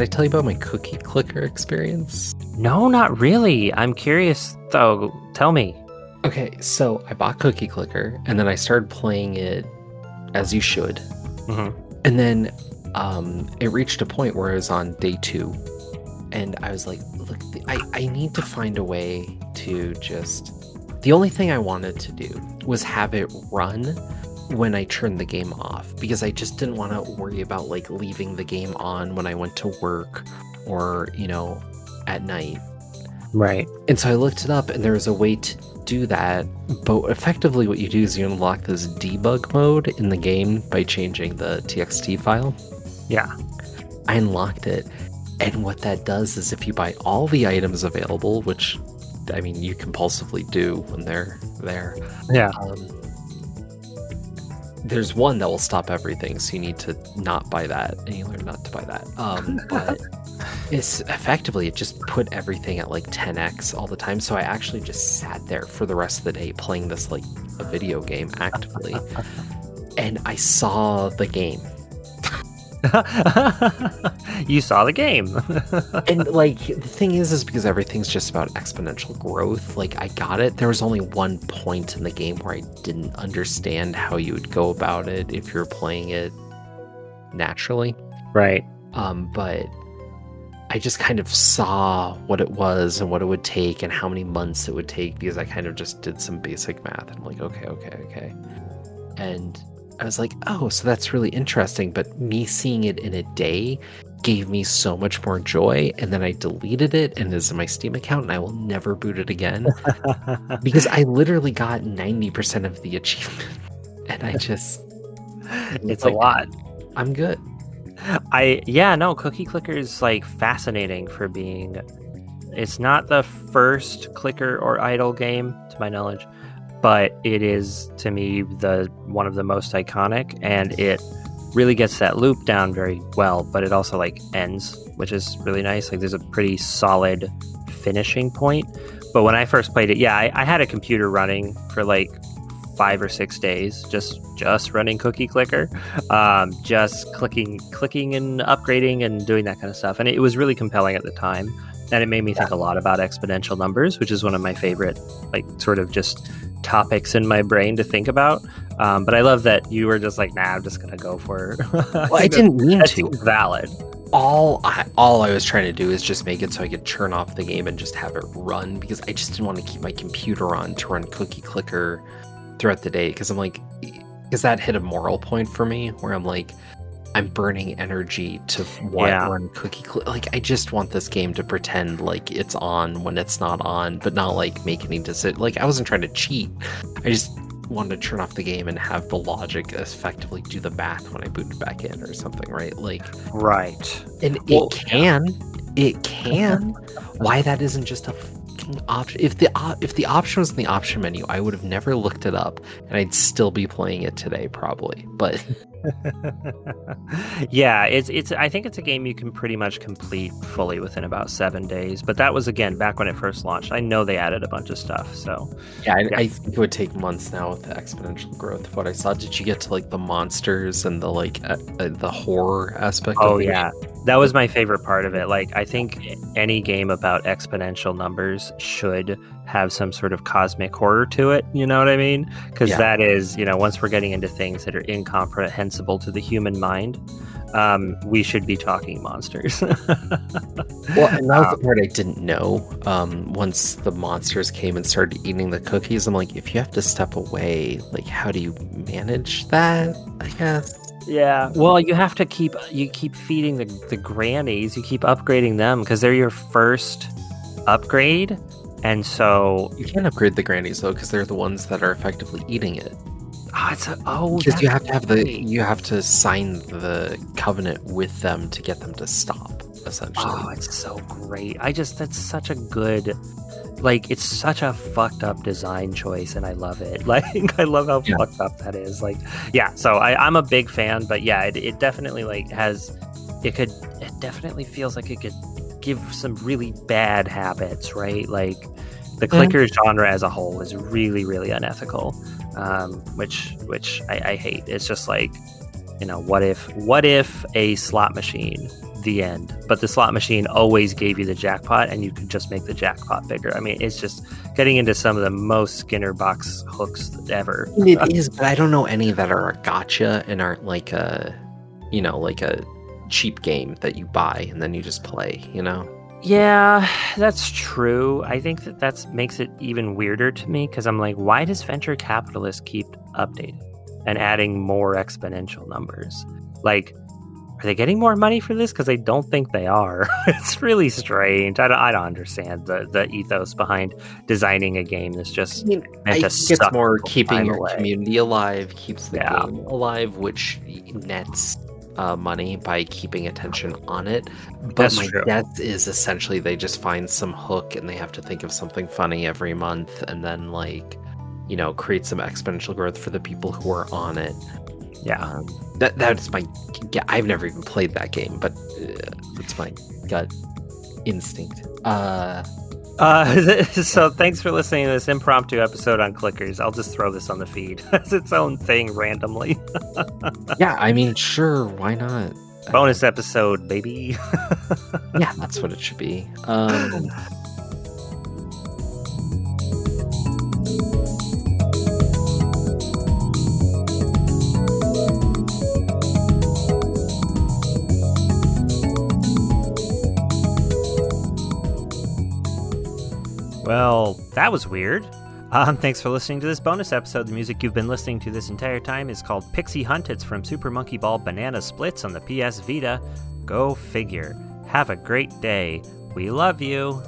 did I tell you about my cookie clicker experience? No, not really. I'm curious though. Tell me. Okay, so I bought Cookie Clicker and then I started playing it as you should. Mhm. And then um, it reached a point where I was on day two. And I was like, look, I, I need to find a way to just. The only thing I wanted to do was have it run when I turned the game off because I just didn't want to worry about like leaving the game on when I went to work or, you know, at night. Right. And so I looked it up, and there was a way to do that. But effectively, what you do is you unlock this debug mode in the game by changing the TXT file. Yeah. I unlocked it, and what that does is if you buy all the items available, which I mean you compulsively do when they're there, Yeah. um, there's one that will stop everything, so you need to not buy that, and you learn not to buy that. Um, but it's effectively it just put everything at like 10x all the time. So I actually just sat there for the rest of the day playing this like a video game actively, and I saw the game, you saw the game. and like the thing is, is because everything's just about exponential growth. Like I got it. There was only one point in the game where I didn't understand how you would go about it if you're playing it naturally. right. um, but I just kind of saw what it was and what it would take and how many months it would take because I kind of just did some basic math and I'm like, okay, okay, okay. And I was like, oh, so that's really interesting. But me seeing it in a day gave me so much more joy. And then I deleted it and it's in my Steam account and I will never boot it again because I literally got 90% of the achievement. And I just, it's like- a lot. I'm good. I yeah, no, Cookie Clicker is like fascinating for being it's not the first clicker or idle game to my knowledge, but it is to me the one of the most iconic and it really gets that loop down very well, but it also like ends, which is really nice. Like there's a pretty solid finishing point. But when I first played it, yeah, I, I had a computer running for like five or six days, just just running Cookie Clicker, um, just clicking, clicking and upgrading and doing that kind of stuff. And it was really compelling at the time, and it made me think a lot about exponential numbers, which is one of my favorite, like sort of just topics in my brain to think about. Um, but I love that you were just like, nah, I'm just gonna go for. It. Well, I didn't mean That to. valid. all I all I was trying to do is just make it so I could turn off the game and just have it run because I just didn't want to keep my computer on to run Cookie Clicker throughout the day because I'm like because that hit a moral point for me where I'm like I'm burning energy to what Yeah. run Cookie Clicker like I just want this game to pretend like it's on when it's not on but not like make any decision like I wasn't trying to cheat I just wanted to turn off the game and have the logic effectively do the math when I booted back in or something right like Right. and Well, it can, it can. Why that isn't just a fucking option? If the op- if the option was in the option menu, I would have never looked it up, and I'd still be playing it today probably. But yeah, it's it's. I think it's a game you can pretty much complete fully within about seven days. But that was again back when it first launched. I know they added a bunch of stuff. So yeah, I, Yeah. I think it would take months now with the exponential growth of what I saw. Did you get to like the monsters and the like uh, uh, the horror aspect? oh yeah, that was my favorite part of it. Like I think any game about exponential numbers should have some sort of cosmic horror to it. You know what I mean? Because Yeah. that is you know once we're getting into things that are incomprehensible to the human mind. Um, we should be talking monsters. Well, and that was the part I didn't know. Um, once the monsters came and started eating the cookies, I'm like, if you have to step away, like, how do you manage that? I guess. Yeah. Well, you have to keep you keep feeding the the grannies. You keep upgrading them because they're your first upgrade, and so You can't upgrade the grannies though, because they're the ones that are effectively eating it. oh, it's a, oh Because you have to have the you have to sign the covenant with them to get them to stop. Essentially, Oh, it's so great. I just that's such a good like it's such a fucked up design choice and I love it. Like I love how Yeah. fucked up that is. Like yeah, so I, I'm a big fan, but yeah, it, it definitely like has it could it definitely feels like it could give some really bad habits, right? Like the clicker genre as a whole is really, really unethical. Um, which which I, I hate. It's just like, you know, what if what if a slot machine the end. But the slot machine always gave you the jackpot, and you could just make the jackpot bigger. I mean, it's just getting into some of the most Skinner box hooks ever. It is, but I don't know any that are a gotcha and aren't like a, you know, like a cheap game that you buy and then you just play. You know. Yeah, that's true. I think that that makes it even weirder to me because I'm like, why does venture capitalists keep updating and adding more exponential numbers? Like, are they getting more money for this? Because I don't think they are. it's really strange. I don't, I don't understand the, the ethos behind designing a game that's just I mean, I meant to think it's more keeping your away. community alive, keeps the Yeah. game alive, which nets uh, money by keeping attention on it. But That's my true. guess is essentially they just find some hook and they have to think of something funny every month and then like you know create some exponential growth for the people who are on it. Yeah. Um, that that's my yeah. I've never even played that game, but uh, that's my gut instinct. Uh, Uh, so thanks for listening to this impromptu episode on clickers. I'll just throw this on the feed as its own thing randomly. yeah, I mean, sure, why not? Bonus episode, baby. yeah, that's what it should be. Um, Well, that was weird. Um, thanks for listening to this bonus episode. The music you've been listening to this entire time is called Pixie Hunt. It's from Super Monkey Ball Banana Splitz on the PS Vita. Go figure. Have a great day. We love you.